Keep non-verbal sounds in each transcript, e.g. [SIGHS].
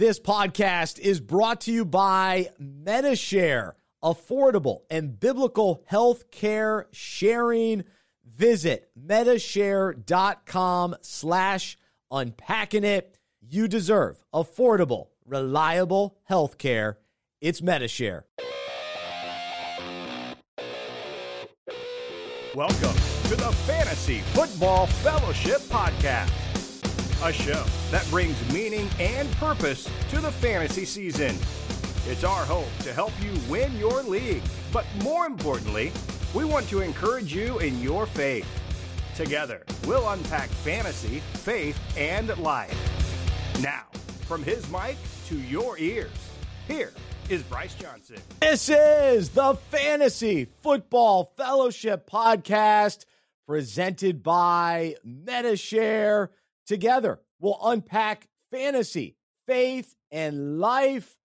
This podcast is brought to you by Medi-Share, affordable and biblical health care sharing. Visit medishare.com slash unpacking it. You deserve affordable, reliable health care. It's Medi-Share. Welcome to the Fantasy Football Fellowship Podcast, a show that brings meaning and purpose to the fantasy season. It's our hope to help you win your league, but more importantly, we want to encourage you in your faith. Together, we'll unpack fantasy, faith, and life. Now, from his mic to your ears, here is Bryce Johnson. This is the Fantasy Football Fellowship Podcast presented by Medi-Share. Together, we'll unpack fantasy, faith, and life.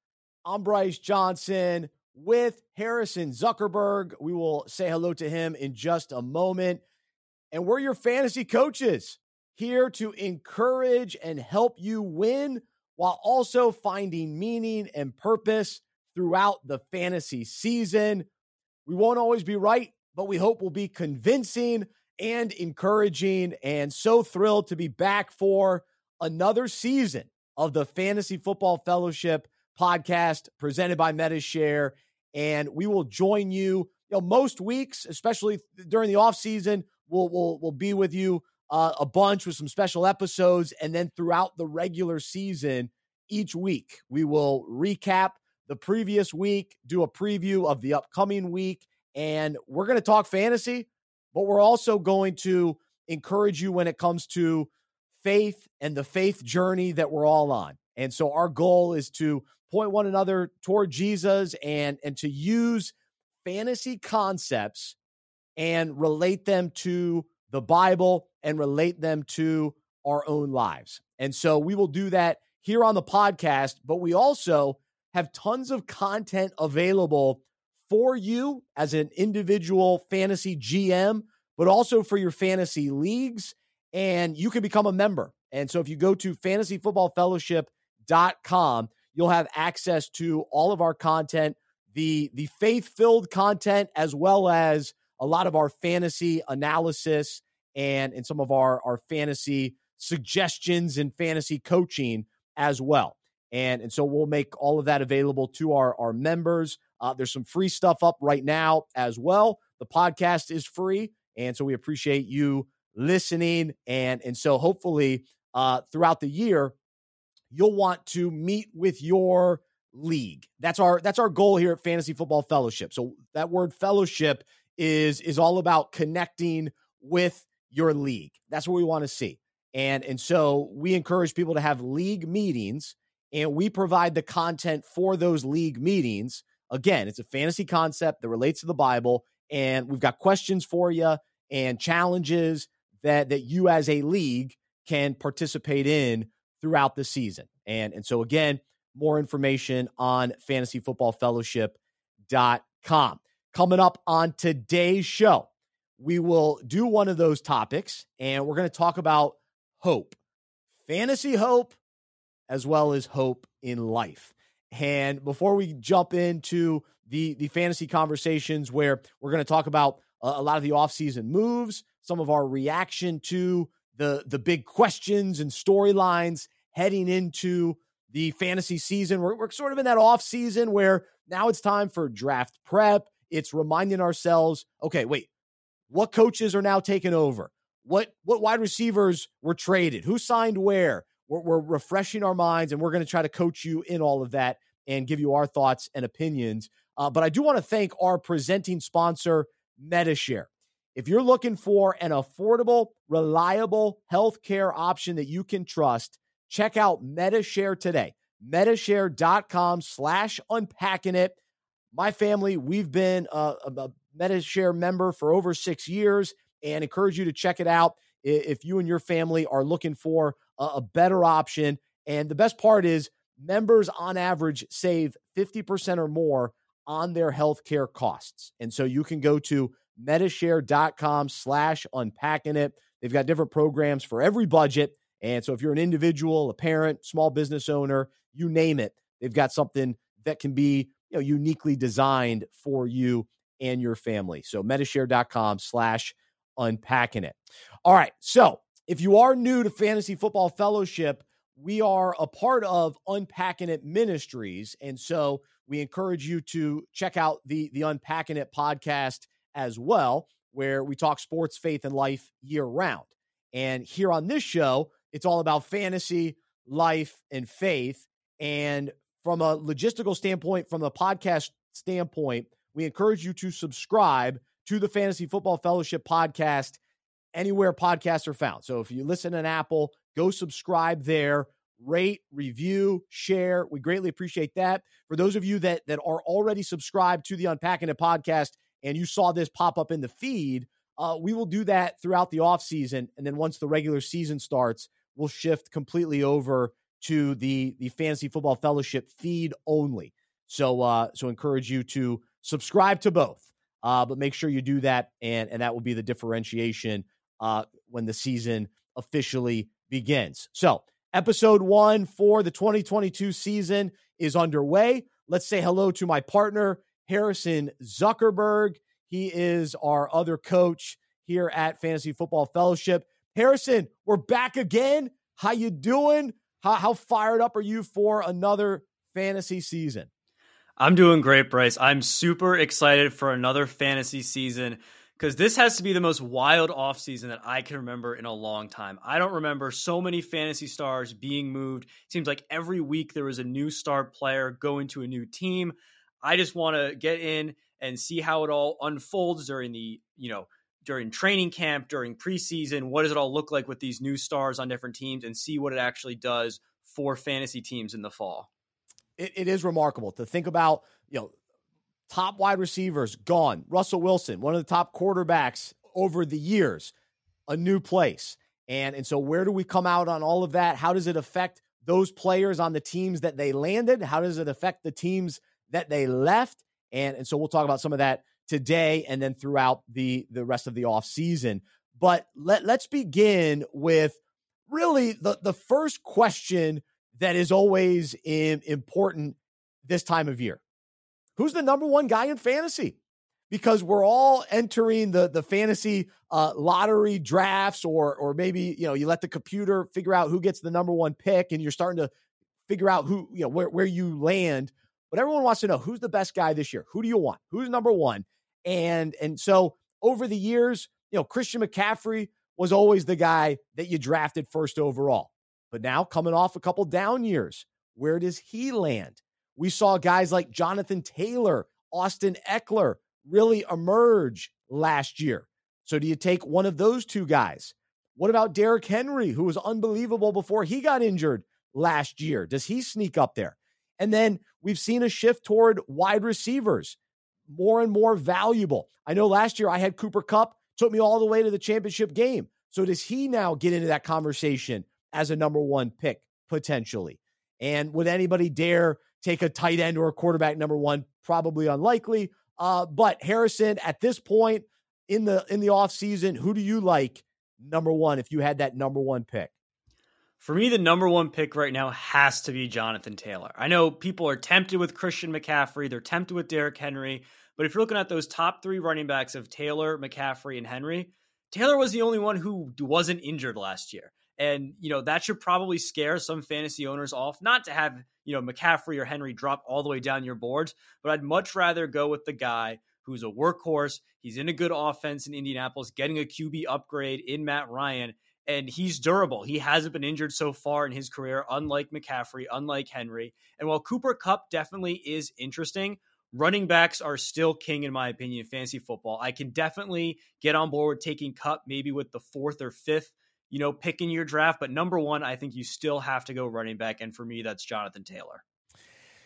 I'm Bryce Johnson with Harrison Zuckerberg. We will say hello to him in just a moment. And we're your fantasy coaches here to encourage and help you win while also finding meaning and purpose throughout the fantasy season. We won't always be right, but we hope we'll be convincing and encouraging. And so thrilled to be back for another season of the Fantasy Football Fellowship podcast presented by Medi-Share. And we will join you, you know, most weeks, especially during the off season. We'll, we'll, we'll be with you uh, a bunch with some special episodes. And then throughout the regular season, each week, we will recap the previous week, do a preview of the upcoming week. And we're going to talk fantasy, but we're also going to encourage you when it comes to faith and the faith journey that we're all on. And so our goal is to point one another toward Jesus and and to use fantasy concepts and relate them to the Bible and relate them to our own lives. And so we will do that here on the podcast, but we also have tons of content available for you as an individual fantasy GM, but also for your fantasy leagues. And you can become a member. And so if you go to fantasyfootballfellowship.com, you'll have access to all of our content, the, the faith filled content, as well as a lot of our fantasy analysis and, and some of our, our fantasy suggestions and fantasy coaching as well. And, and so we'll make all of that available to our, our members. Uh, there's some free stuff up right now as well. The podcast is free. And so we appreciate you listening. And, and so hopefully uh, throughout the year, you'll want to meet with your league. That's our that's our goal here at Fantasy Football Fellowship. So that word fellowship is is all about connecting with your league. That's what we want to see. And and so we encourage people to have league meetings and we provide the content for those league meetings. Again, it's a fantasy concept that relates to the Bible, and we've got questions for you and challenges that that you as a league can participate in throughout the season. And and so again, more information on fantasyfootballfellowship.com. Coming up on today's show, we will do one of those topics and we're going to talk about hope. Fantasy hope as well as hope in life. And before we jump into the the fantasy conversations where we're going to talk about a, a lot of the offseason moves, some of our reaction to the the big questions and storylines heading into the fantasy season. We're, we're sort of in that off season where now it's time for draft prep. It's reminding ourselves, okay, wait, what coaches are now taking over? What what wide receivers were traded? Who signed where? We're, we're refreshing our minds and we're going to try to coach you in all of that and give you our thoughts and opinions. Uh, but I do want to thank our presenting sponsor, Medi-Share. If you're looking for an affordable, reliable healthcare option that you can trust, check out Medi-Share today. Medishare.com slash unpacking it. My family, we've been a, a Medi-Share member for over six years and encourage you to check it out if you and your family are looking for a, a better option. And the best part is members on average save 50% or more on their healthcare costs. And so you can go to medishare.com slash unpacking it. They've got different programs for every budget. And so if you're an individual, a parent, small business owner, you name it. They've got something that can be you know uniquely designed for you and your family. So medishare.com slash unpacking it. All right. So if you are new to Fantasy Football Fellowship, we are a part of Unpacking It Ministries. And so we encourage you to check out the, the Unpacking It podcast as well, where we talk sports, faith, and life year round. And here on this show, it's all about fantasy, life, and faith. And from a logistical standpoint, from a podcast standpoint, we encourage you to subscribe to the Fantasy Football Fellowship podcast anywhere podcasts are found. So if you listen on Apple, go subscribe there, rate, review, share. We greatly appreciate that. For those of you that that are already subscribed to the Unpacking It podcast and you saw this pop up in the feed, uh, we will do that throughout the off season, and then once the regular season starts, we'll shift completely over to the the Fantasy Football Fellowship feed only. So uh, so encourage you to subscribe to both. Uh, but make sure you do that, and and that will be the differentiation uh, when the season officially begins. So, episode one for the 2022 season is underway. Let's say hello to my partner, Harrison Zuckerberg. He is our other coach here at Fantasy Football Fellowship. Harrison, we're back again. How you doing? How, how fired up are you for another fantasy season? I'm doing great, Bryce. I'm super excited for another fantasy season because this has to be the most wild offseason that I can remember in a long time. I don't remember so many fantasy stars being moved. It seems like every week there was a new star player going to a new team. I just want to get in and see how it all unfolds during the, you know, during training camp, during preseason. What does it all look like with these new stars on different teams and see what it actually does for fantasy teams in the fall? it, it is remarkable to think about, you know, top wide receivers gone. Russell Wilson, one of the top quarterbacks over the years, a new place. And and so where do we come out on all of that? How does it affect those players on the teams that they landed? How does it affect the teams that they left? And and so we'll talk about some of that today and then throughout the the rest of the off season. But let let's begin with really the the first question that is always in, important this time of year. Who's the number one guy in fantasy? Because we're all entering the the fantasy uh, lottery drafts, or or maybe you know you let the computer figure out who gets the number one pick, and you're starting to figure out who you know where where you land. But everyone wants to know who's the best guy this year. Who do you want? Who's number one? And and so over the years, you know, Christian McCaffrey was always the guy that you drafted first overall. But now, coming off a couple down years, where does he land? We saw guys like Jonathan Taylor, Austin Ekeler really emerge last year. So, do you take one of those two guys? What about Derrick Henry, who was unbelievable before he got injured last year? Does he sneak up there? And then we've seen a shift toward wide receivers, more and more valuable. I know last year I had Cooper Kupp, took me all the way to the championship game. So does he now get into that conversation as a number one pick potentially. And would anybody dare take a tight end or a quarterback number one? Probably unlikely. Uh, but Harrison, at this point in the in the offseason, who do you like number one if you had that number one pick? For me, the number one pick right now has to be Jonathan Taylor. I know people are tempted with Christian McCaffrey, they're tempted with Derrick Henry, but if you're looking at those top three running backs of Taylor, McCaffrey, and Henry, Taylor was the only one who wasn't injured last year. And, you know, that should probably scare some fantasy owners off. Not to have, you know, McCaffrey or Henry drop all the way down your boards, but I'd much rather go with the guy who's a workhorse. He's in a good offense in Indianapolis, getting a QB upgrade in Matt Ryan, and he's durable. He hasn't been injured so far in his career, unlike McCaffrey, unlike Henry. And while Cooper Kupp definitely is interesting, running backs are still king in my opinion in fantasy football. I can definitely get on board with taking Kupp maybe with the fourth or fifth you know, picking your draft. But number one, I think you still have to go running back. And for me, that's Jonathan Taylor.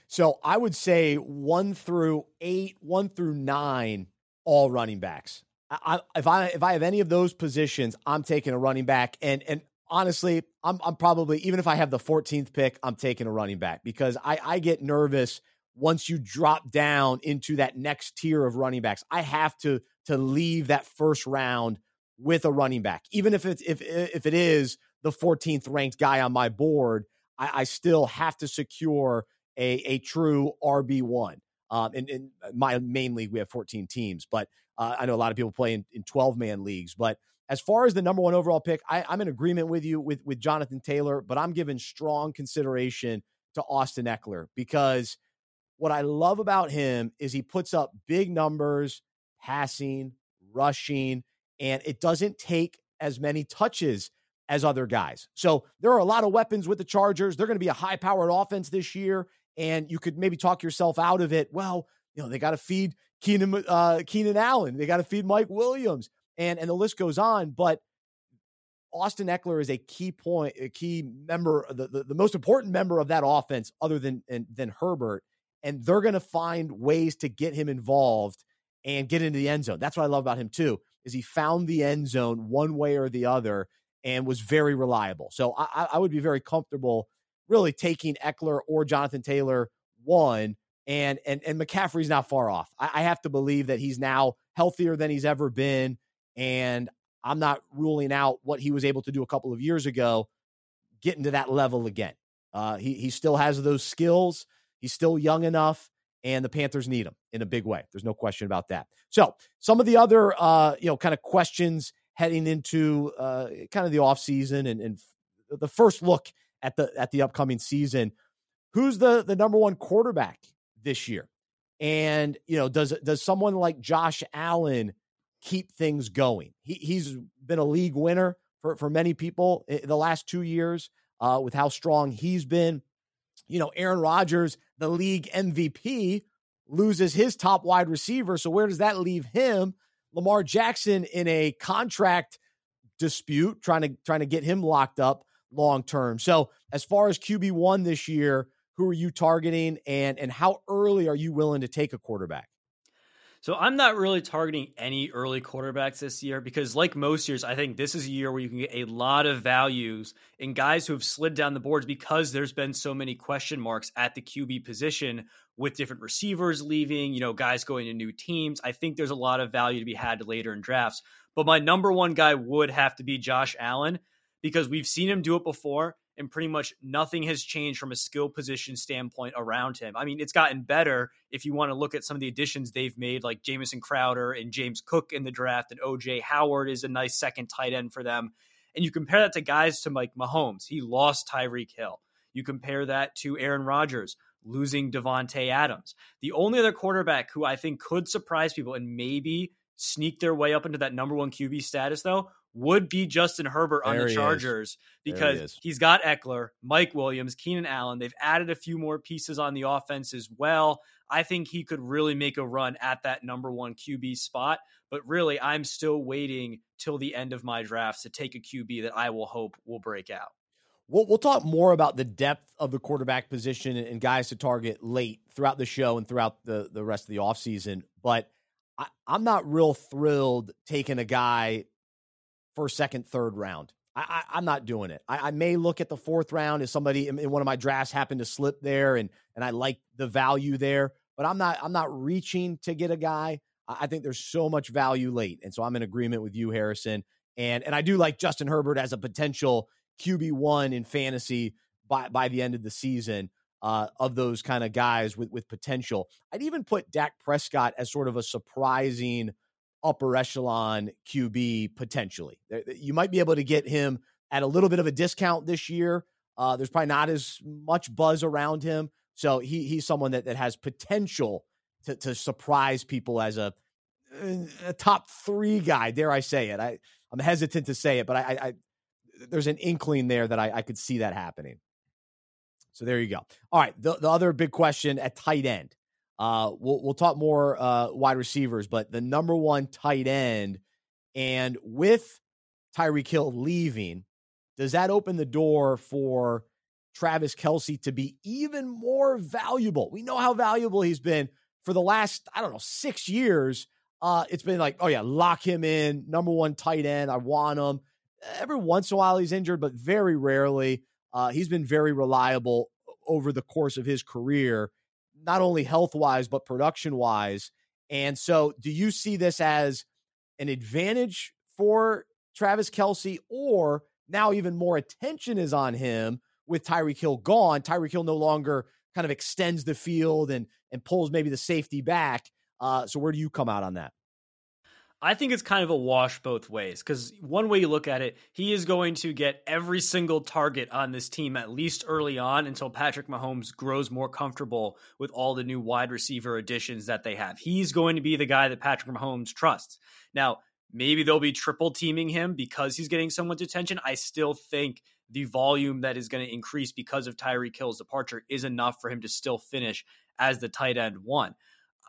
So I would say one through eight, one through nine, all running backs. I, if I if I have any of those positions, I'm taking a running back. And and honestly, I'm I'm probably even if I have the 14th pick, I'm taking a running back because I I get nervous once you drop down into that next tier of running backs. I have to to leave that first round with a running back, even if it's if if it is the 14th ranked guy on my board. I, I still have to secure a, a true RB1. Um, in, in my main league, we have 14 teams, but uh, I know a lot of people play in, in 12 man leagues. But as far as the number one overall pick, I, I'm in agreement with you with, with Jonathan Taylor, but I'm giving strong consideration to Austin Ekeler because what I love about him is he puts up big numbers, passing, rushing, and it doesn't take as many touches as other guys. So there are a lot of weapons with the Chargers. They're going to be a high powered offense this year and you could maybe talk yourself out of it. Well, you know, they got to feed Keenan uh, Keenan Allen, they got to feed Mike Williams, and and the list goes on. But Austin Ekeler is a key point, a key member, the, the, the most important member of that offense, other than and, than Herbert, and they're going to find ways to get him involved and get into the end zone. That's what I love about him too, is he found the end zone one way or the other and was very reliable. So I, I would be very comfortable really taking Ekeler or Jonathan Taylor one. And and and McCaffrey's not far off. I, I have to believe that he's now healthier than he's ever been. And I'm not ruling out what he was able to do a couple of years ago, getting to that level again. Uh, he he still has those skills. He's still young enough, and the Panthers need him in a big way. There's no question about that. So some of the other uh, you know kind of questions heading into uh, kind of the offseason and, and the first look at the at the upcoming season. Who's the the number one quarterback this year? And you know, does does someone like Josh Allen keep things going? He he's been a league winner for for many people in the last two years uh, with how strong he's been. You know, Aaron Rodgers, the league MVP, loses his top wide receiver. So where does that leave him? Lamar Jackson in a contract dispute, trying to trying to get him locked up long term. So, as far as QB1 this year, who are you targeting and and how early are you willing to take a quarterback? So I'm not really targeting any early quarterbacks this year because, like most years, I think this is a year where you can get a lot of values in guys who have slid down the boards because there's been so many question marks at the QB position with different receivers leaving, you know, guys going to new teams. I think there's a lot of value to be had later in drafts. But my number one guy would have to be Josh Allen because we've seen him do it before and pretty much nothing has changed from a skill position standpoint around him. I mean, it's gotten better if you want to look at some of the additions they've made, like Jamison Crowder and James Cook in the draft, and OJ Howard is a nice second tight end for them. And you compare that to guys to Mike Mahomes. He lost Tyreek Hill. You compare that to Aaron Rodgers losing Davante Adams. The only other quarterback who I think could surprise people and maybe sneak their way up into that number one QB status, though, would be Justin Herbert on there the Chargers because he he's got Ekeler, Mike Williams, Keenan Allen. They've added a few more pieces on the offense as well. I think he could really make a run at that number one QB spot. But really, I'm still waiting till the end of my drafts to take a QB that I will hope will break out. We'll, we'll talk more about the depth of the quarterback position and guys to target late throughout the show and throughout the, the rest of the offseason. But I, I'm not real thrilled taking a guy first, second, third round. I, am not doing it. I, I, may look at the fourth round if somebody in, in, one of my drafts happened to slip there, and and I like the value there. But I'm not. I'm not reaching to get a guy. I, I think there's so much value late, and so I'm in agreement with you, Harrison. And and I do like Justin Herbert as a potential QB one in fantasy by by the end of the season. Uh, of those kind of guys with with potential, I'd even put Dak Prescott as sort of a surprising upper echelon QB potentially. You might be able to get him at a little bit of a discount this year. Uh, there's probably not as much buzz around him. So he he's someone that, that has potential to, to surprise people as a, a top three guy. Dare I say it? I, I'm hesitant to say it, but I, I, I there's an inkling there that I, I could see that happening. So there you go. All right. The, the other big question at tight end. Uh, we'll we'll talk more uh, wide receivers, but the number one tight end, and with Tyreek Hill leaving, does that open the door for Travis Kelce to be even more valuable? We know how valuable he's been for the last I don't know six years. Uh, it's been like, oh yeah, lock him in, number one tight end. I want him. Every once in a while he's injured, but very rarely. Uh, he's been very reliable over the course of his career not only health wise, but production wise. And so, do you see this as an advantage for Travis Kelce, or now even more attention is on him with Tyreek Hill gone, Tyreek Hill no longer kind of extends the field and and pulls maybe the safety back. Uh, so where do you come out on that? I think it's kind of a wash both ways because one way you look at it, he is going to get every single target on this team at least early on until Patrick Mahomes grows more comfortable with all the new wide receiver additions that they have. He's going to be the guy that Patrick Mahomes trusts. Now, maybe they'll be triple teaming him because he's getting so much attention. I still think the volume that is going to increase because of Tyreek Hill's departure is enough for him to still finish as the tight end one.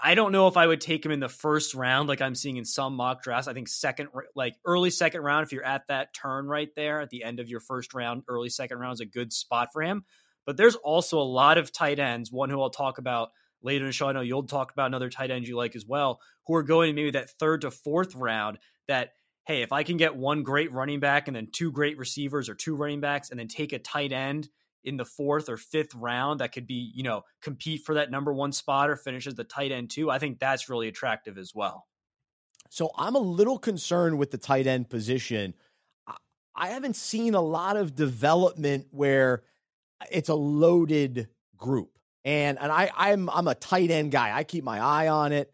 I don't know if I would take him in the first round, like I'm seeing in some mock drafts. I think second, like early second round, if you're at that turn right there at the end of your first round, early second round is a good spot for him. But there's also a lot of tight ends, one who I'll talk about later in the show. I know you'll talk about another tight end you like as well, who are going maybe that third to fourth round. That, hey, if I can get one great running back and then two great receivers or two running backs and then take a tight end in the fourth or fifth round that could be, you know, compete for that number one spot or finishes the tight end too. I think that's really attractive as well. So I'm a little concerned with the tight end position. I haven't seen a lot of development where uh, it's a loaded group. And and I I'm I'm a tight end guy. I keep my eye on it.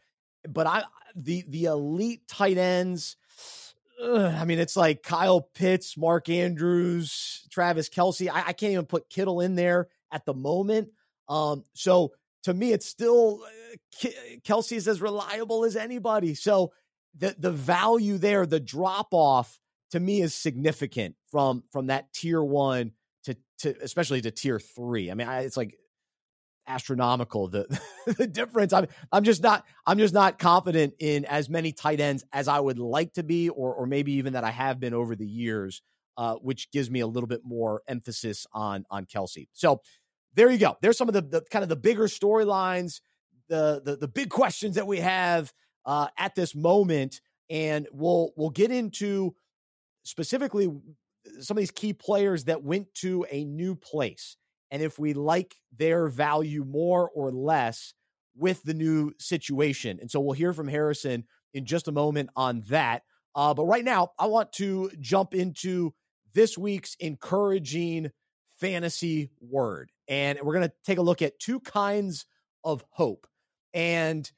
But I the the elite tight ends I mean, it's like Kyle Pitts, Mark Andrews, Travis Kelce. I, I, can't even put Kittle in there at the moment. Um, so to me, it's still uh, Kelce is as reliable as anybody. So the the value there, the drop off to me is significant from from that tier one to to especially to tier three. I mean, I, it's like astronomical the [LAUGHS] the difference. I'm i'm just not i'm just not confident in as many tight ends as i would like to be or or maybe even that i have been over the years uh, which gives me a little bit more emphasis on on Kelce. so there you go. There's some of the, the kind of the bigger storylines the, the the big questions that we have uh, at this moment. And we'll we'll get into specifically some of these key players that went to a new place and if we like their value more or less with the new situation. And so we'll hear from Harrison in just a moment on that. Uh, but right now, I want to jump into this week's encouraging fantasy word. And we're going to take a look at two kinds of hope. And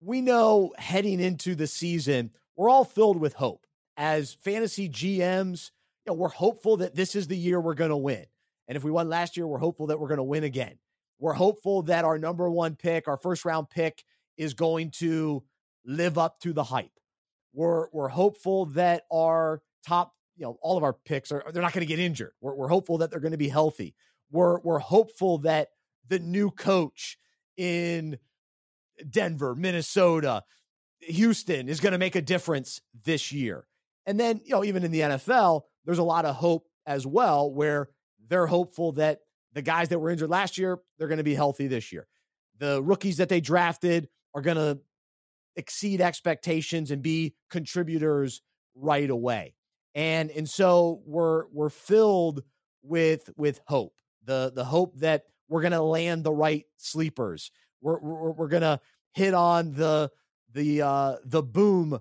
we know heading into the season, we're all filled with hope. As fantasy GMs, you know, we're hopeful that this is the year we're going to win. And if we won last year, we're hopeful that we're going to win again. We're hopeful that our number one pick, our first round pick, is going to live up to the hype. We're we're hopeful that our top, you know, all of our picks are they're not going to get injured. We're, we're hopeful that they're going to be healthy. We're we're hopeful that the new coach in Denver, Minnesota, Houston is going to make a difference this year. And then, you know, even in the NFL, there's a lot of hope as well where they're hopeful that the guys that were injured last year, they're going to be healthy this year. The rookies that they drafted are going to exceed expectations and be contributors right away. And and so we're we're filled with with hope. The the hope that we're going to land the right sleepers. We're we're, we're going to hit on the the uh the boom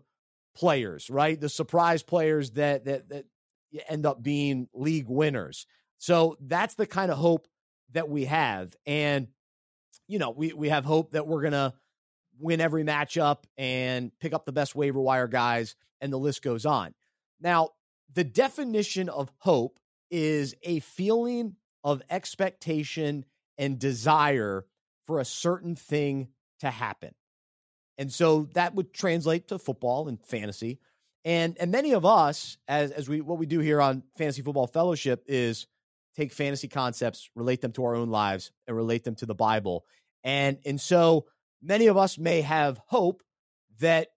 players, right? The surprise players that that that end up being league winners. So that's the kind of hope that we have. And, you know, we, we have hope that we're going to win every matchup and pick up the best waiver wire guys, and the list goes on. Now, the definition of hope is a feeling of expectation and desire for a certain thing to happen. And so that would translate to football and fantasy. And and many of us as as we what we do here on Fantasy Football Fellowship is take fantasy concepts, relate them to our own lives, and relate them to the Bible. And and so many of us may have hope that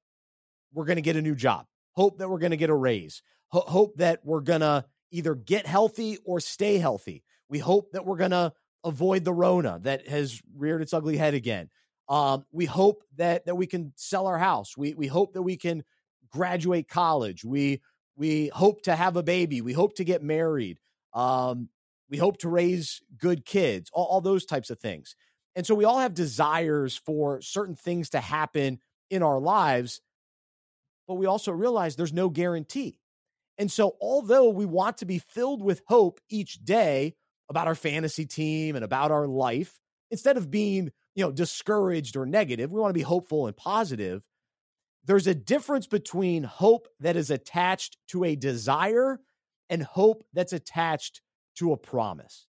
we're going to get a new job, hope that we're going to get a raise, ho- hope that we're going to either get healthy or stay healthy. We hope that we're going to avoid the Rona that has reared its ugly head again. Um, we hope that that we can sell our house. We we hope that we can graduate college. We we hope to have a baby. We hope to get married. Um, we hope to raise good kids, all, all those types of things. And so we all have desires for certain things to happen in our lives, but we also realize there's no guarantee. And so, although we want to be filled with hope each day about our fantasy team and about our life, instead of being, you know, discouraged or negative, we want to be hopeful and positive. There's a difference between hope that is attached to a desire and hope that's attached to a promise.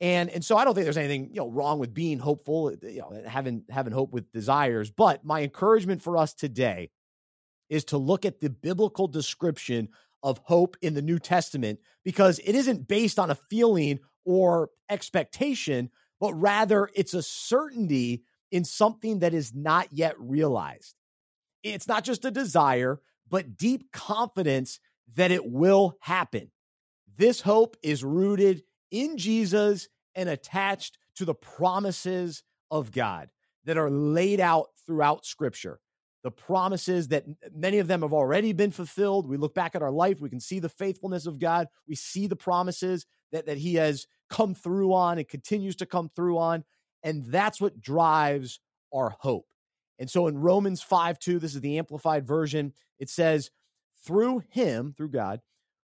And and so I don't think there's anything you know wrong with being hopeful, uh, you know, having having hope with desires. But my encouragement for us today is to look at the biblical description of hope in the New Testament because it isn't based on a feeling or expectation, but rather it's a certainty in something that is not yet realized. It's not just a desire, but deep confidence that it will happen. This hope is rooted in Jesus and attached to the promises of God that are laid out throughout Scripture. The promises that many of them have already been fulfilled. We look back at our life, we can see the faithfulness of God. We see the promises that, that He has come through on and continues to come through on. And that's what drives our hope. And so in Romans 5 2, this is the amplified version, it says, through Him, through God,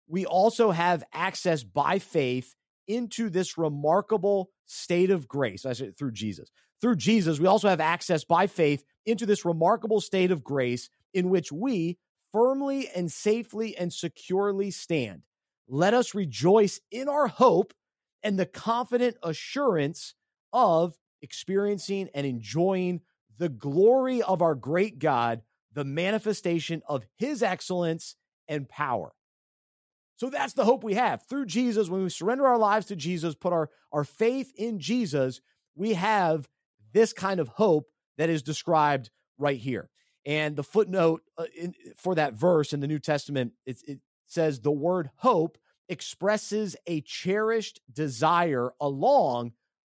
we also have access by faith into this remarkable state of grace. I said through Jesus. Through Jesus, we also have access by faith into this remarkable state of grace in which we firmly and safely and securely stand. Let us rejoice in our hope and the confident assurance of experiencing and enjoying the glory of our great God, the manifestation of his excellence and power. So that's the hope we have through Jesus. When we surrender our lives to Jesus, put our, our faith in Jesus, we have this kind of hope that is described right here. And the footnote uh, in, for that verse in the New Testament, it, it says the word hope expresses a cherished desire along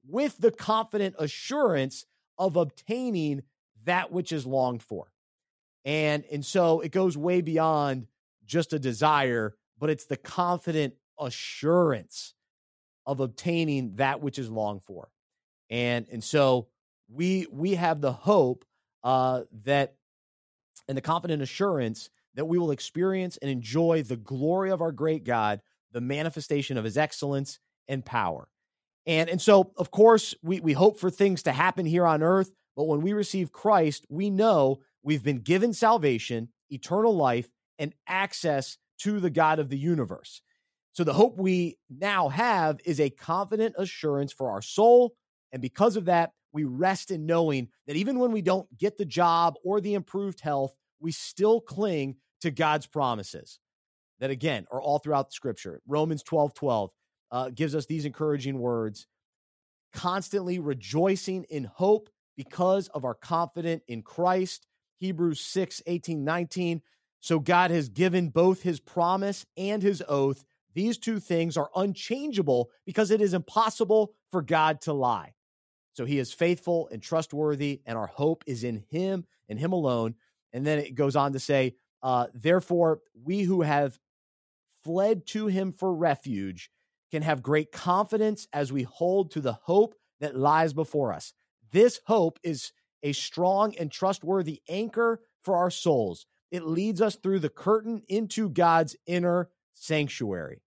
with the confident assurance of obtaining that which is longed for. And and so it goes way beyond just a desire but it's the confident assurance of obtaining that which is longed for. And and so we we have the hope uh, that and the confident assurance that we will experience and enjoy the glory of our great God, the manifestation of his excellence and power. And and so of course we we hope for things to happen here on earth, but when we receive Christ, we know we've been given salvation, eternal life and access to the God of the universe. So the hope we now have is a confident assurance for our soul. And because of that, we rest in knowing that even when we don't get the job or the improved health, we still cling to God's promises that, again, are all throughout the scripture. Romans 12 12 uh, gives us these encouraging words constantly rejoicing in hope because of our confidence in Christ. Hebrews 6 18 19 so God has given both his promise and his oath. These two things are unchangeable because it is impossible for God to lie. So he is faithful and trustworthy, and our hope is in him and him alone. And then it goes on to say, uh, therefore, we who have fled to him for refuge can have great confidence as we hold to the hope that lies before us. This hope is a strong and trustworthy anchor for our souls it leads us through the curtain into God's inner sanctuary.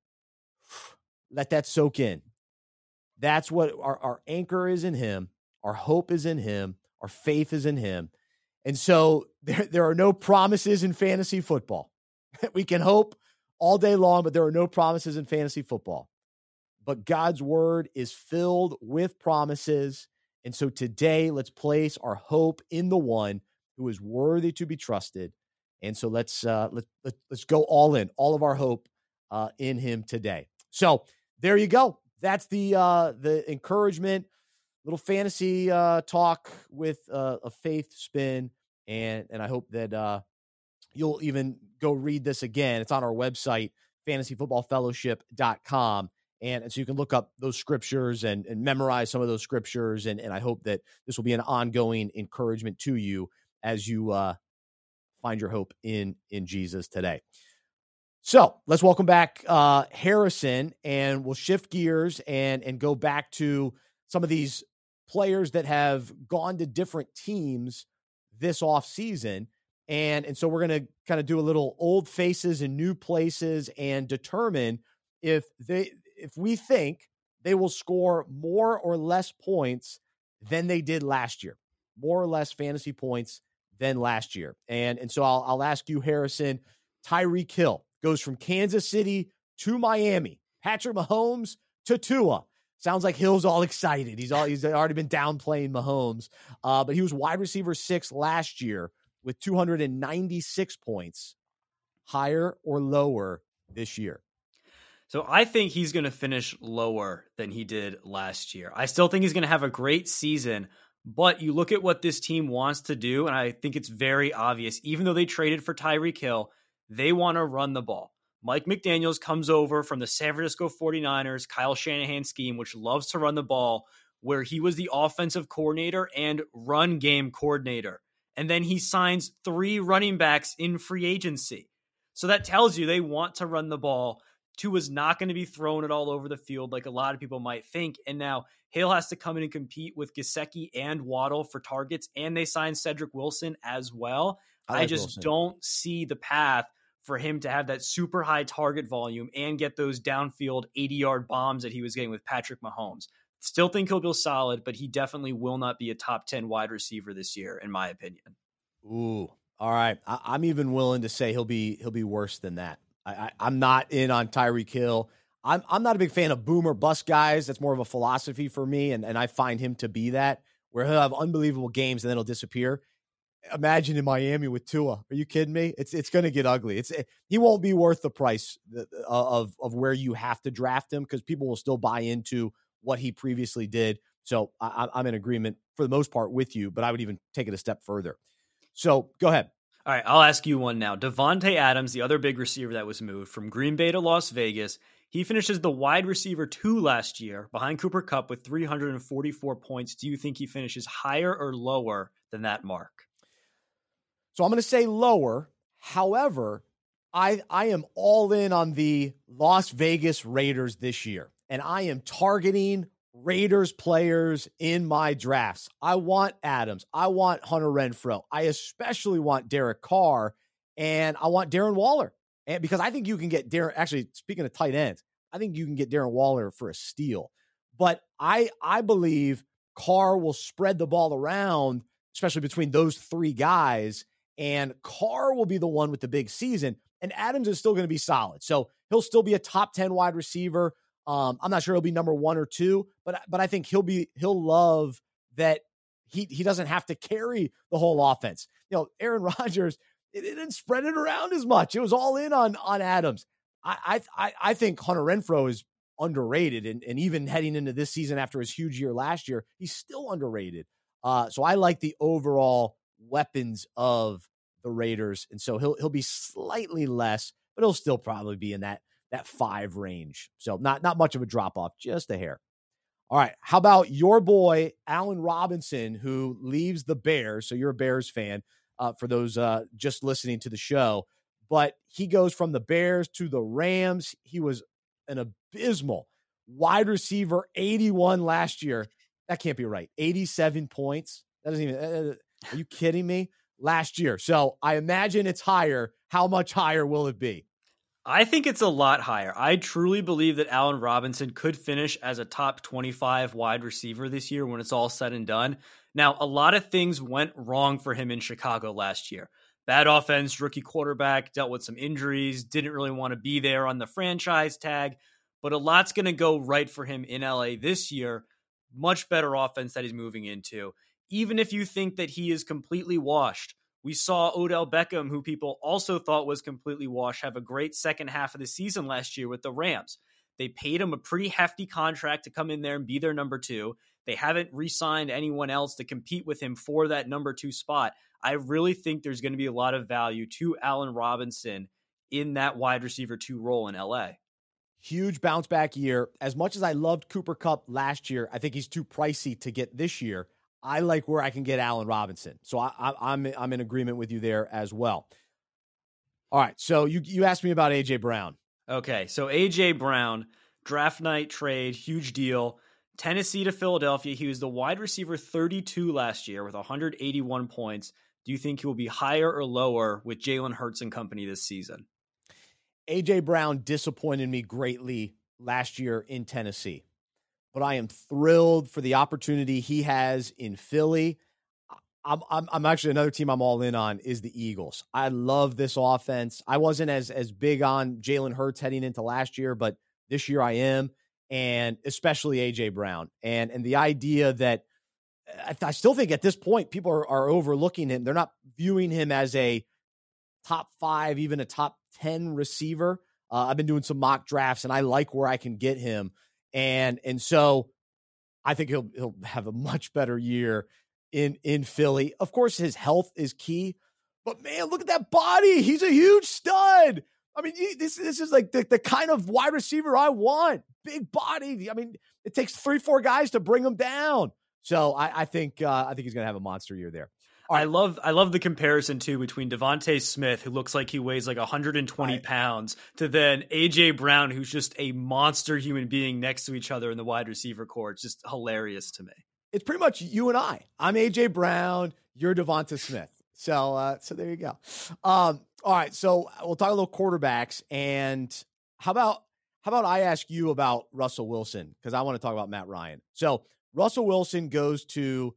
[SIGHS] Let that soak in. That's what our, our anchor is in Him, our hope is in Him, our faith is in Him. And so [LAUGHS] there, there are no promises in fantasy football. [LAUGHS] we can hope all day long, but there are no promises in fantasy football. But God's word is filled with promises. And so today, let's place our hope in the one who is worthy to be trusted and so let's uh, let, let let's go all in, all of our hope uh, in Him today. So there you go. That's the uh, the encouragement, little fantasy uh, talk with uh, a faith spin, and and I hope that uh, you'll even go read this again. It's on our website, fantasyfootballfellowship.com. And, and so you can look up those scriptures and, and memorize some of those scriptures. And, and I hope that this will be an ongoing encouragement to you as you uh, find your hope in in Jesus today. So let's welcome back uh, Harrison, and we'll shift gears and and go back to some of these players that have gone to different teams this off season. And, and so we're going to kind of do a little old faces and new places and determine if they if we think they will score more or less points than they did last year, more or less fantasy points than last year. And and so I'll, I'll ask you, Harrison, Tyreek Hill goes from Kansas City to Miami, Patrick Mahomes to Tua. Sounds like Hill's all excited. He's all he's already been downplaying Mahomes, uh, but he was wide receiver six last year with 296 points, higher or lower this year. So I think he's going to finish lower than he did last year. I still think he's going to have a great season, but you look at what this team wants to do, and I think it's very obvious. Even though they traded for Tyreek Hill, they want to run the ball. Mike McDaniels comes over from the San Francisco 49ers, Kyle Shanahan scheme, which loves to run the ball, where he was the offensive coordinator and run game coordinator. And then he signs three running backs in free agency. So that tells you they want to run the ball. Tua is not going to be thrown it all over the field like a lot of people might think. And now Hill has to come in and compete with Gesicki and Waddle for targets, and they signed Cedric Wilson as well. I, like I just Wilson. don't see the path for him to have that super high target volume and get those downfield 80 yard bombs that he was getting with Patrick Mahomes. Still think he'll be solid, but he definitely will not be a top 10 wide receiver this year, in my opinion. Ooh. All right. I, am even willing to say he'll be he'll be worse than that. I, am not in on Tyreek Hill. I'm I'm not a big fan of boomer bust guys. That's more of a philosophy for me, and, and I find him to be that, where he'll have unbelievable games and then he'll disappear imagine in Miami with Tua. Are you kidding me? It's it's going to get ugly. It's it, he won't be worth the price uh, of of where you have to draft him because people will still buy into what he previously did. So I, I'm in agreement for the most part with you, but I would even take it a step further. So go ahead. All right, I'll ask you one now. Davante Adams, the other big receiver that was moved from Green Bay to Las Vegas, he finishes the wide receiver two last year behind Cooper Kupp with 344 points. Do you think he finishes higher or lower than that mark? So I'm going to say lower. However, I I am all in on the Las Vegas Raiders this year, and I am targeting Raiders players in my drafts. I want Adams. I want Hunter Renfrow. I especially want Derek Carr, and I want Darren Waller. And because I think you can get Darren. Actually, speaking of tight ends, I think you can get Darren Waller for a steal. But I I believe Carr will spread the ball around, especially between those three guys and Carr will be the one with the big season. And Adams is still going to be solid. So he'll still be a top 10 wide receiver. Um, I'm not sure he'll be number one or two, but but I think he'll be he'll love that he he doesn't have to carry the whole offense. You know, Aaron [LAUGHS] Rodgers, it, it didn't spread it around as much. It was all in on on Adams. I I I think Hunter Renfrow is underrated, and, and even heading into this season after his huge year last year, he's still underrated. Uh, so I like the overall weapons of the Raiders, and so he'll he'll be slightly less, but he'll still probably be in that that five range. So not not much of a drop off, just a hair. All right, how about your boy Allen Robinson, who leaves the Bears? So you're a Bears fan. Uh, for those uh, just listening to the show, but he goes from the Bears to the Rams. He was an abysmal wide receiver, 81 last year. That can't be right. 87 points. That doesn't even. Uh, uh are you kidding me? Last year. So I imagine it's higher. How much higher will it be? I think it's a lot higher. I truly believe that Allen Robinson could finish as a top 25 wide receiver this year when it's all said and done. Now, a lot of things went wrong for him in Chicago last year. Bad offense, rookie quarterback, dealt with some injuries, didn't really want to be there on the franchise tag, but a lot's going to go right for him in LA this year. Much better offense that he's moving into even if you think that he is completely washed. We saw Odell Beckham, who people also thought was completely washed, have a great second half of the season last year with the Rams. They paid him a pretty hefty contract to come in there and be their number two. They haven't re signed anyone else to compete with him for that number two spot. I really think there's going to be a lot of value to Allen Robinson in that wide receiver two role in LA. Huge bounce back year. As much as I loved Cooper Kupp last year, I think he's too pricey to get this year. I like where I can get Allen Robinson. So I, am I'm, I'm in agreement with you there as well. All right. So you you asked me about AJ Brown. Okay. So AJ Brown draft night trade, huge deal. Tennessee to Philadelphia. He was the wide receiver 32 last year with 181 points. Do you think he will be higher or lower with Jalen Hurts and company this season? AJ Brown disappointed me greatly last year in Tennessee. But I am thrilled for the opportunity he has in Philly. I'm, I'm, I'm actually another team I'm all in on is the Eagles. I love this offense. I wasn't as as big on Jalen Hurts heading into last year, but this year I am, and especially AJ Brown. And and the idea that I, I still think at this point people are, are overlooking him. They're not viewing him as a top five, even a top ten receiver. Uh, I've been doing some mock drafts, and I like where I can get him, and and so I think he'll he'll have a much better year in in Philly. Of course, his health is key, but man, look at that body. He's a huge stud. I mean, this this is like the, the kind of wide receiver I want. Big body. I mean, it takes three, four guys to bring him down. So I, I think uh, I think he's going to have a monster year there. I love I love the comparison too between DeVonta Smith, who looks like he weighs like 120 right. pounds, to then AJ Brown, who's just a monster human being next to each other in the wide receiver core. It's just hilarious to me it's pretty much you and I. I'm AJ Brown. You're DeVonta Smith. So, uh, so there you go. Um, all right. So we'll talk a little quarterbacks. And how about how about I ask you about Russell Wilson because I want to talk about Matt Ryan. So Russell Wilson goes to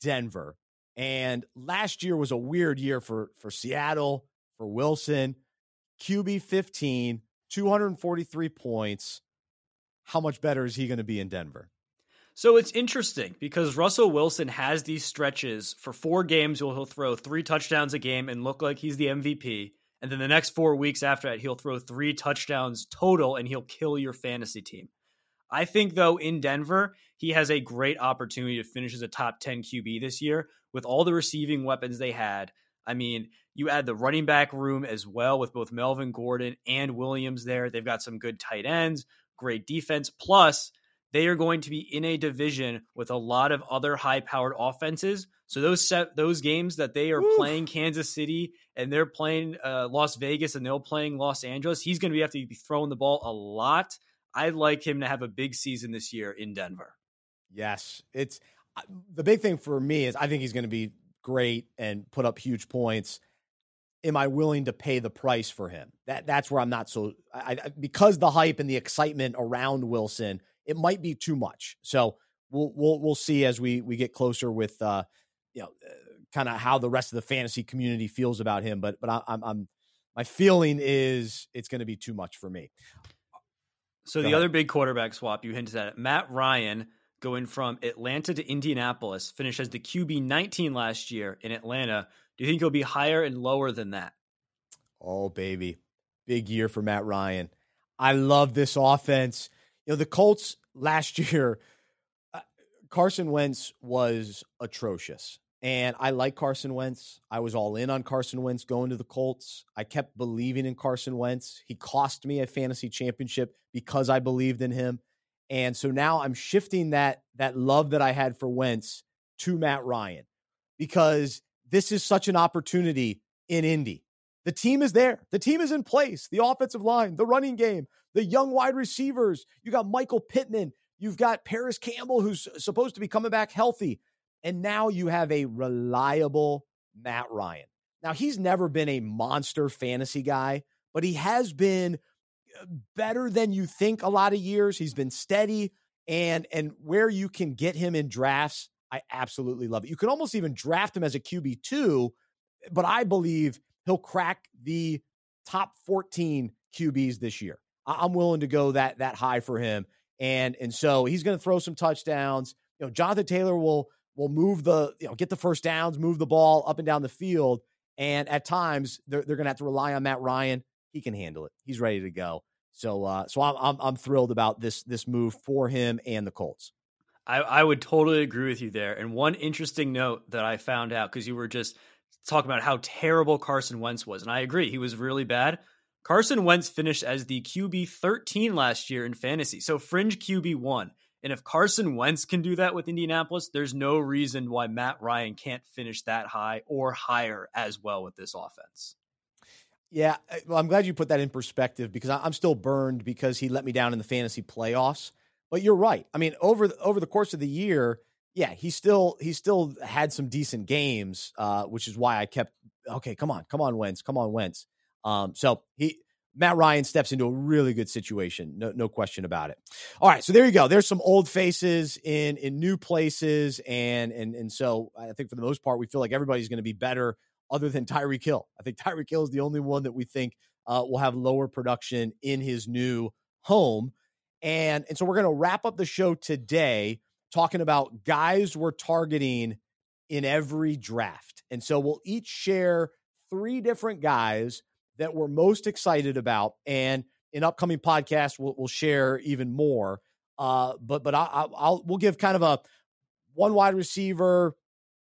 Denver, and last year was a weird year for for Seattle for Wilson. QB 15, 243 points. How much better is he going to be in Denver? So it's interesting because Russell Wilson has these stretches for four games where he'll throw three touchdowns a game and look like he's the MVP. And then the next four weeks after that, he'll throw three touchdowns total and he'll kill your fantasy team. I think, though, in Denver, he has a great opportunity to finish as a top 10 QB this year with all the receiving weapons they had. I mean, you add the running back room as well with both Melvin Gordon and Williams there. They've got some good tight ends, great defense. Plus, they are going to be in a division with a lot of other high-powered offenses. So those set, those games that they are playing Kansas City and they're playing uh, Las Vegas and they're playing Los Angeles, he's going to have to be throwing the ball a lot. I'd like him to have a big season this year in Denver. Yes, it's the big thing for me is I think he's going to be great and put up huge points. Am I willing to pay the price for him? That that's where I'm not so I, because the hype and the excitement around Wilson it might be too much. So we'll we'll we'll see as we we get closer with uh you know uh, kind of how the rest of the fantasy community feels about him. But but I, I'm I'm my feeling is it's going to be too much for me. So Go the ahead. other big quarterback swap you hinted at Matt Ryan going from Atlanta to Indianapolis, finished as the QB 19 last year in Atlanta. Do you think he'll be higher and lower than that? Oh, baby. Big year for Matt Ryan. I love this offense. You know, the Colts last [LAUGHS] year, uh, Carson Wentz was atrocious. And I like Carson Wentz. I was all in on Carson Wentz going to the Colts. I kept believing in Carson Wentz. He cost me a fantasy championship because I believed in him. And so now I'm shifting that that love that I had for Wentz to Matt Ryan because this is such an opportunity in Indy. The team is there. The team is in place. The offensive line, the running game, the young wide receivers. You got Michael Pittman. You've got Parris Campbell, who's supposed to be coming back healthy. And now you have a reliable Matt Ryan. Now, he's never been a monster fantasy guy, but he has been uh, better than you think a lot of years. He's been steady and and where you can get him in drafts, I absolutely love it. You can almost even draft him as a QB2, but I believe he'll crack the top 14 QBs this year. I'm willing to go that that high for him. And and so he's going to throw some touchdowns. You know, Jonathan Taylor will will move the you know get the first downs, move the ball up and down the field. And at times they're they're going to have to rely on Matt Ryan. He can handle it. He's ready to go. So uh, so I'm, I'm I'm thrilled about this this move for him and the Colts. I, I would totally agree with you there. And one interesting note that I found out because you were just talking about how terrible Carson Wentz was, and I agree he was really bad. Carson Wentz finished as the QB 13 last year in fantasy, so fringe QB one. And if Carson Wentz can do that with Indianapolis, there's no reason why Matt Ryan can't finish that high or higher as well with this offense. Yeah, well, I'm glad you put that in perspective because I'm still burned because he let me down in the fantasy playoffs. But you're right. I mean, over the, over the course of the year, yeah, he still he still had some decent games, uh, which is why I kept okay. Come on, come on, Wentz, come on, Wentz. Um, so he Matt Ryan steps into a really good situation. No, no question about it. All right, so there you go. There's some old faces in in new places, and and and so I think for the most part, we feel like everybody's going to be better, other than Tyreek Hill. I think Tyreek Hill is the only one that we think uh, will have lower production in his new home, and and so we're going to wrap up the show today talking about guys we're targeting in every draft, and so we'll each share three different guys that we're most excited about. And in upcoming podcasts, we'll, we'll share even more. Uh, but but I, will I'll we'll give kind of a one wide receiver,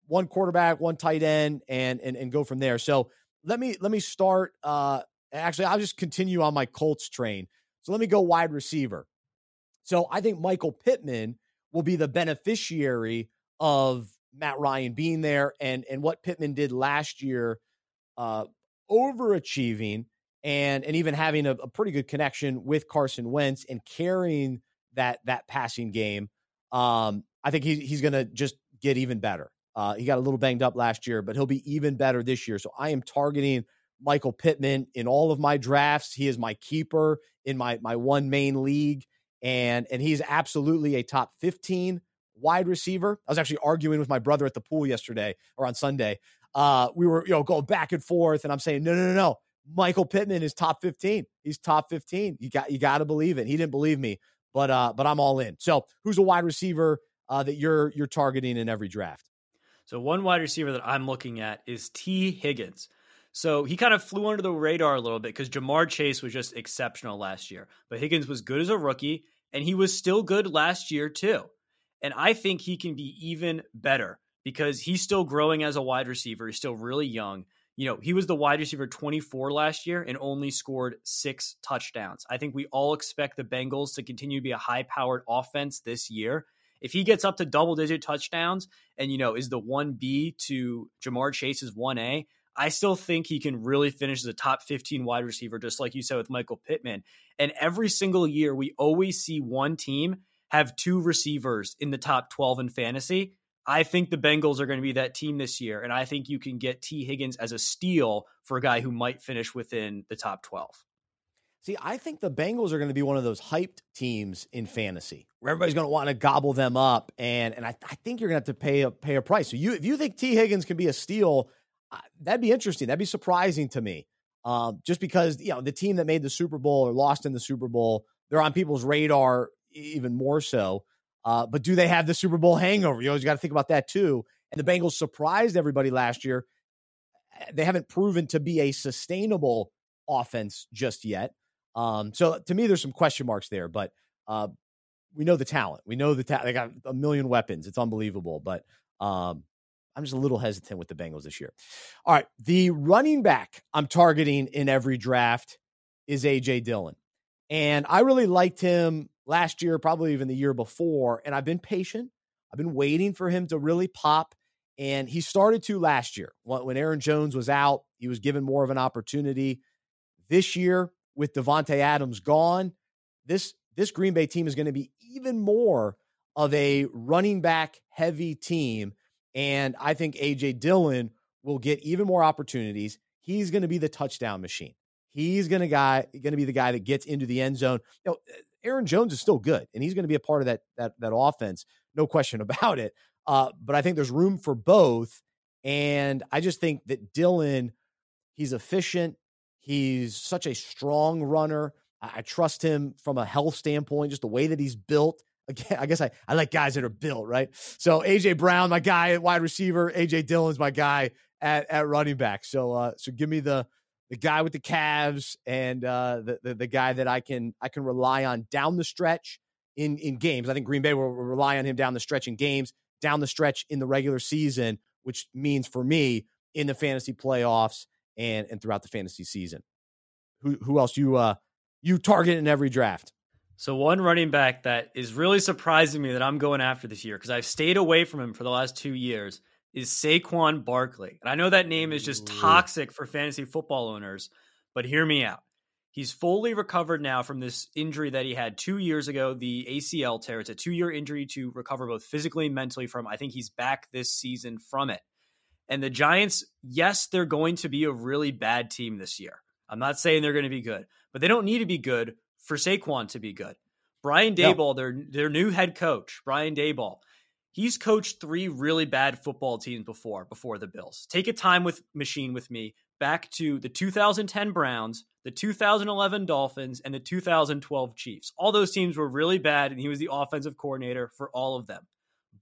one quarterback, one tight end, and and and go from there. So let me let me start. Uh, actually, I'll just continue on my Colts train. So let me go wide receiver. So I think Michael Pittman will be the beneficiary of Matt Ryan being there and and what Pittman did last year uh, overachieving and and even having a, a, pretty good connection with Carson Wentz and carrying that that passing game. Um, I think he, he's going to just get even better. Uh, he got a little banged up last year, but he'll be even better this year. So I am targeting Michael Pittman in all of my drafts. He is my keeper in my my one main league, and and he's absolutely a top fifteen wide receiver. I was actually arguing with my brother at the pool yesterday or on Sunday uh, we were, you know, going back and forth, and I'm saying, no, no, no, no. Michael Pittman is top 15. He's top 15. You got you got to believe it. He didn't believe me, but uh, but I'm all in. So, who's a wide receiver uh, that you're you're targeting in every draft? So, one wide receiver that I'm looking at is Tee Higgins. So he kind of flew under the radar a little bit because Ja'Marr Chase was just exceptional last year, but Higgins was good as a rookie, and he was still good last year too. And I think he can be even better because he's still growing as a wide receiver. He's still really young. You know, he was the wide receiver 24 last year and only scored six touchdowns. I think we all expect the Bengals to continue to be a high powered offense this year. If he gets up to double digit touchdowns and, you know, is the 1B to Ja'Marr Chase's 1A, I still think he can really finish as a top 15 wide receiver, just like you said with Michael Pittman. And every single year, we always see one team have two receivers in the top 12 in fantasy. I think the Bengals are going to be that team this year, and I think you can get Tee Higgins as a steal for a guy who might finish within the top 12. See, I think the Bengals are going to be one of those hyped teams in fantasy where everybody's going to want to gobble them up, and and I, I think you're going to have to pay a pay a price. So you if you think Tee Higgins can be a steal, uh, that'd be interesting. That'd be surprising to me, um, just because you know the team that made the Super Bowl or lost in the Super Bowl, they're on people's radar even more so. Uh, but do they have the Super Bowl hangover? You always got to think about that too. And the Bengals surprised everybody last year. They haven't proven to be a sustainable offense just yet. Um, so to me, there's some question marks there, but uh, we know the talent. We know the ta- they got a million weapons. It's unbelievable, but um, I'm just a little hesitant with the Bengals this year. All right, the running back I'm targeting in every draft is AJ Dillon, and I really liked him last year, probably even the year before. And I've been patient. I've been waiting for him to really pop. And he started to last year when Aaron Jones was out. He was given more of an opportunity. This year, with Davante Adams gone, this this Green Bay team is going to be even more of a running back heavy team. And I think AJ Dillon will get even more opportunities. He's going to be the touchdown machine. He's going to guy going to be the guy that gets into the end zone. You know, Aaron Jones is still good, and he's going to be a part of that that that offense, no question [LAUGHS] about it. Uh, but I think there's room for both, and I just think that Dillon, he's efficient. He's such a strong runner. I, I trust him from a health standpoint, just the way that he's built. [LAUGHS] Again, I guess I, I like guys that are built, right? So AJ Brown, my guy at wide receiver, AJ Dillon's my guy at, at running back. So uh, so give me the the guy with the calves and uh, the, the, the guy that I can I can rely on down the stretch in in games. I think Green Bay will rely on him down the stretch in games, down the stretch in the regular season, which means for me in the fantasy playoffs and and throughout the fantasy season. Who who else you uh you target in every draft? So one running back that is really surprising me that I'm going after this year because I've stayed away from him for the last two years is Saquon Barkley. And I know that name is just toxic for fantasy football owners, but hear me out. He's fully recovered now from this injury that he had two years ago, the ACL tear. It's a two year injury to recover both physically and mentally from. I think he's back this season from it. And the Giants, yes, they're going to be a really bad team this year. I'm not saying they're going to be good, but they don't need to be good for Saquon to be good. Brian Daboll, no. their their new head coach, Brian Daboll, he's coached three really bad football teams before before the Bills. Take a time with machine with me back to the 2010 Browns, the 2011 Dolphins, and the 2012 Chiefs. All those teams were really bad, and he was the offensive coordinator for all of them.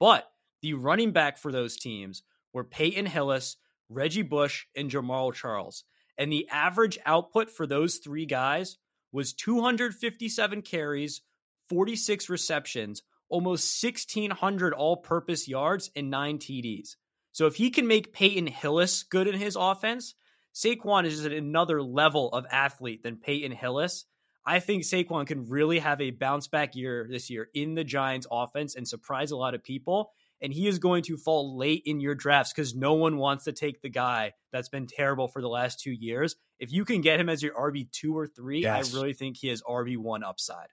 But the running back for those teams were Peyton Hillis, Reggie Bush, and Jamaal Charles. And the average output for those three guys was 257 carries, 46 receptions, almost 1,600 all purpose yards, and nine TDs. So if he can make Peyton Hillis good in his offense, Saquon is just another level of athlete than Peyton Hillis. I think Saquon can really have a bounce back year this year in the Giants offense and surprise a lot of people and he is going to fall late in your drafts because no one wants to take the guy that's been terrible for the last two years. If you can get him as your RB two or three, yes. I really think he has RB one upside.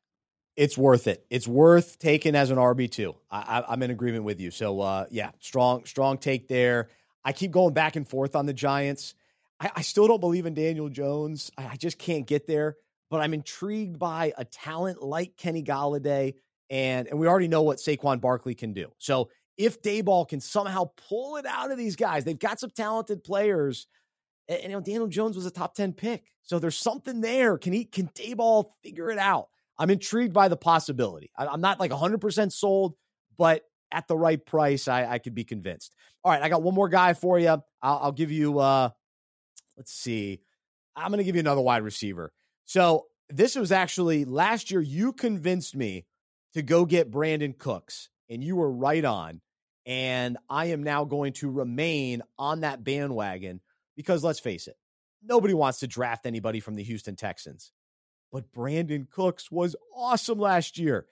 It's worth it. It's worth taking as an RB two. I, am in agreement with you. So uh, yeah, strong strong take there. I keep going back and forth on the Giants. I, I still don't believe in Daniel Jones. I, I just can't get there. But I'm intrigued by a talent like Kenny Golladay, and and we already know what Saquon Barkley can do. So if Daboll can somehow pull it out of these guys, they've got some talented players. And, you know, Daniel Jones was a top 10 pick. So there's something there. Can he can Daboll figure it out? I'm intrigued by the possibility. I, am not like 100% sold, but at the right price, I, I could be convinced. All right, I got one more guy for you. I'll, I'll give you, uh, let's see, I'm going to give you another wide receiver. So this was actually last year, you convinced me to go get Brandin Cooks, and you were right on. And I am now going to remain on that bandwagon because let's face it, nobody wants to draft anybody from the Houston Texans. But Brandin Cooks was awesome last year.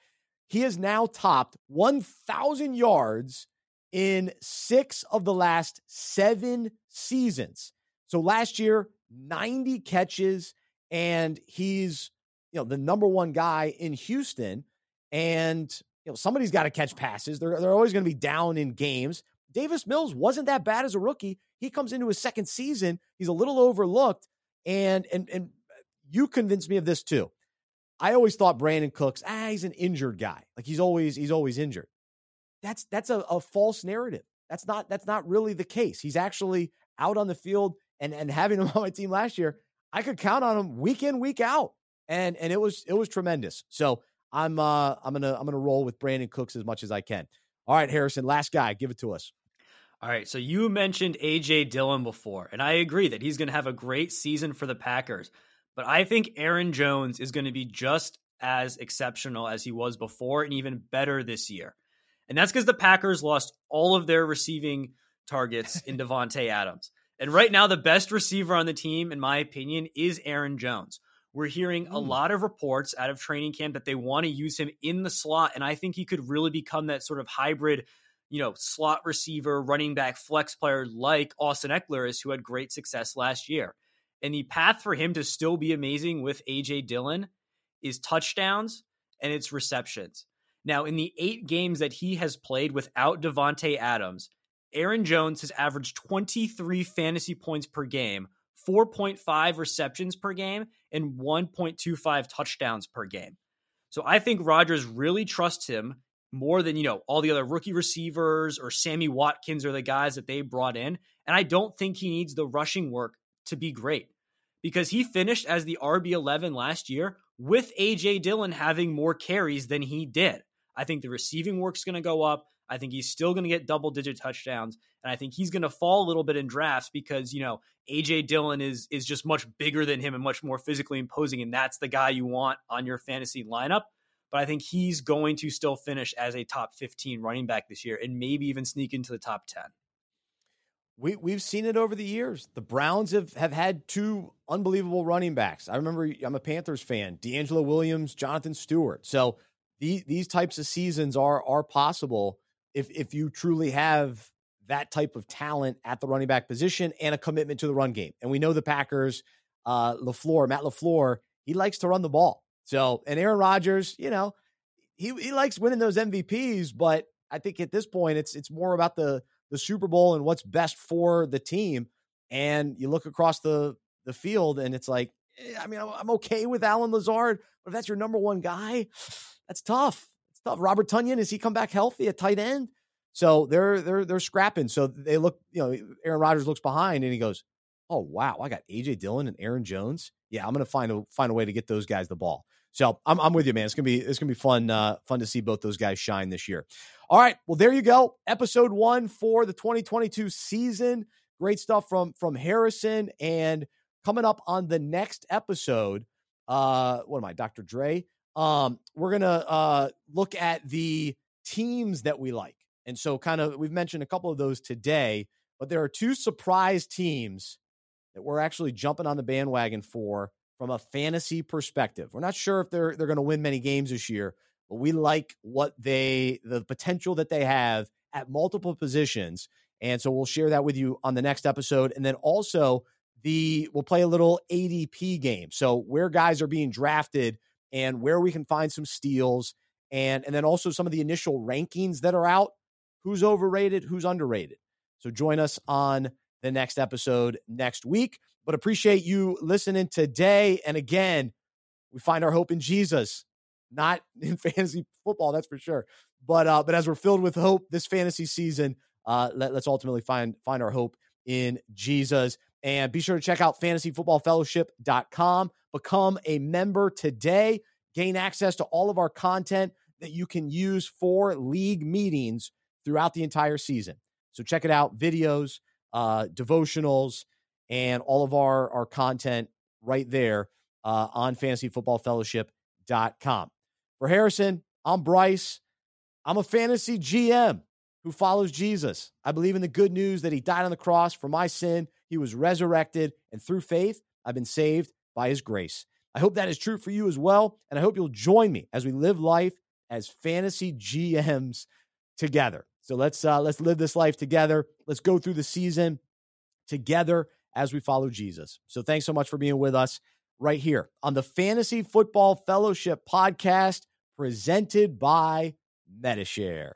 He has now topped 1,000 yards in six of the last seven seasons. So last year, 90 catches, and he's you know the number one guy in Houston. And you know, somebody's got to catch passes. They're, they're always going to be down in games. Davis Mills wasn't that bad as a rookie. He comes into his second season. He's a little overlooked. And and and you convinced me of this too. I always thought Brandin Cooks, ah, he's an injured guy. Like he's always he's always injured. That's that's a, a false narrative. That's not that's not really the case. He's actually out on the field and and having him [LAUGHS] on my team last year, I could count on him week in, week out. And and it was it was tremendous. So I'm uh I'm gonna I'm gonna roll with Brandin Cooks as much as I can. All right, Harrison, last guy, give it to us. All right, so you mentioned AJ Dillon before, and I agree that he's going to have a great season for the Packers. But I think Aaron Jones is going to be just as exceptional as he was before and even better this year. And that's because the Packers lost all of their receiving targets in [LAUGHS] Davante Adams. And right now, the best receiver on the team, in my opinion, is Aaron Jones. We're hearing a hmm. lot of reports out of training camp that they want to use him in the slot, and I think he could really become that sort of hybrid, you know, slot receiver, running back, flex player like Austin Ekeler is, who had great success last year. And the path for him to still be amazing with AJ Dillon is touchdowns and it's receptions. Now, in the eight games that he has played without Davante Adams, Aaron Jones has averaged 23 fantasy points per game 4.5 receptions per game and 1.25 touchdowns per game. So I think Rodgers really trusts him more than, you know, all the other rookie receivers or Sammy Watkins or the guys that they brought in. And I don't think he needs the rushing work to be great because he finished as the RB11 last year with AJ Dillon having more carries than he did. I think the receiving work's going to go up. I think he's still going to get double digit touchdowns. And I think he's going to fall a little bit in drafts because, you know, AJ Dillon is is just much bigger than him and much more physically imposing. And that's the guy you want on your fantasy lineup. But I think he's going to still finish as a top 15 running back this year and maybe even sneak into the top 10. We, we've seen it over the years. The Browns have, have had two unbelievable running backs. I remember I'm a Panthers fan, DeAngelo Williams, Jonathan Stewart. So these, these types of seasons are, are possible if if you truly have that type of talent at the running back position and a commitment to the run game. And we know the Packers, uh, LaFleur, Matt LaFleur, he likes to run the ball. So, and Aaron Rodgers, you know, he he likes winning those MVPs, but I think at this point it's it's more about the the Super Bowl and what's best for the team. And you look across the the field and it's like eh, I mean, I'm okay with Allen Lazard, but if that's your number one guy, [SIGHS] that's tough. It's tough. Robert Tonyan, has he come back healthy at tight end? So they're they're they're scrapping. So they look, you know, Aaron Rodgers looks behind and he goes, "Oh wow, I got AJ Dillon and Aaron Jones. Yeah, I'm gonna find a find a way to get those guys the ball." So I'm I'm with you, man. It's gonna be it's gonna be fun uh, fun to see both those guys shine this year. All right, well there you go, episode one for the 2022 season. Great stuff from from Harrison and coming up on the next episode. Uh, what am I, Dr. Dre? Um, we're gonna uh look at the teams that we like, and so kind of we've mentioned a couple of those today, but there are two surprise teams that we're actually jumping on the bandwagon for from a fantasy perspective. We're not sure if they're they're going to win many games this year, but we like what they the potential that they have at multiple positions. And so we'll share that with you on the next episode and then also the we'll play a little ADP game. So where guys are being drafted and where we can find some steals and and then also some of the initial rankings that are out, who's overrated, who's underrated. So join us on the next episode next week. But appreciate you listening today. And again, we find our hope in Jesus, not [LAUGHS] in fantasy football, that's for sure. But uh, but as we're filled with hope this fantasy season, uh, let, let's ultimately find find our hope in Jesus. And be sure to check out fantasyfootballfellowship.com. Become a member today. Gain access to all of our content that you can use for league meetings throughout the entire season. So check it out videos, uh, devotionals, and all of our, our content right there uh, on fantasyfootballfellowship.com. For Harrison, I'm Bryce. I'm a fantasy GM who follows Jesus. I believe in the good news that he died on the cross for my sin, he was resurrected, and through faith, I've been saved by his grace. I hope that is true for you as well. And I hope you'll join me as we live life as fantasy GMs together. So let's uh, let's live this life together. Let's go through the season together as we follow Jesus. So thanks so much for being with us right here on the Fantasy Football Fellowship podcast presented by Medi-Share.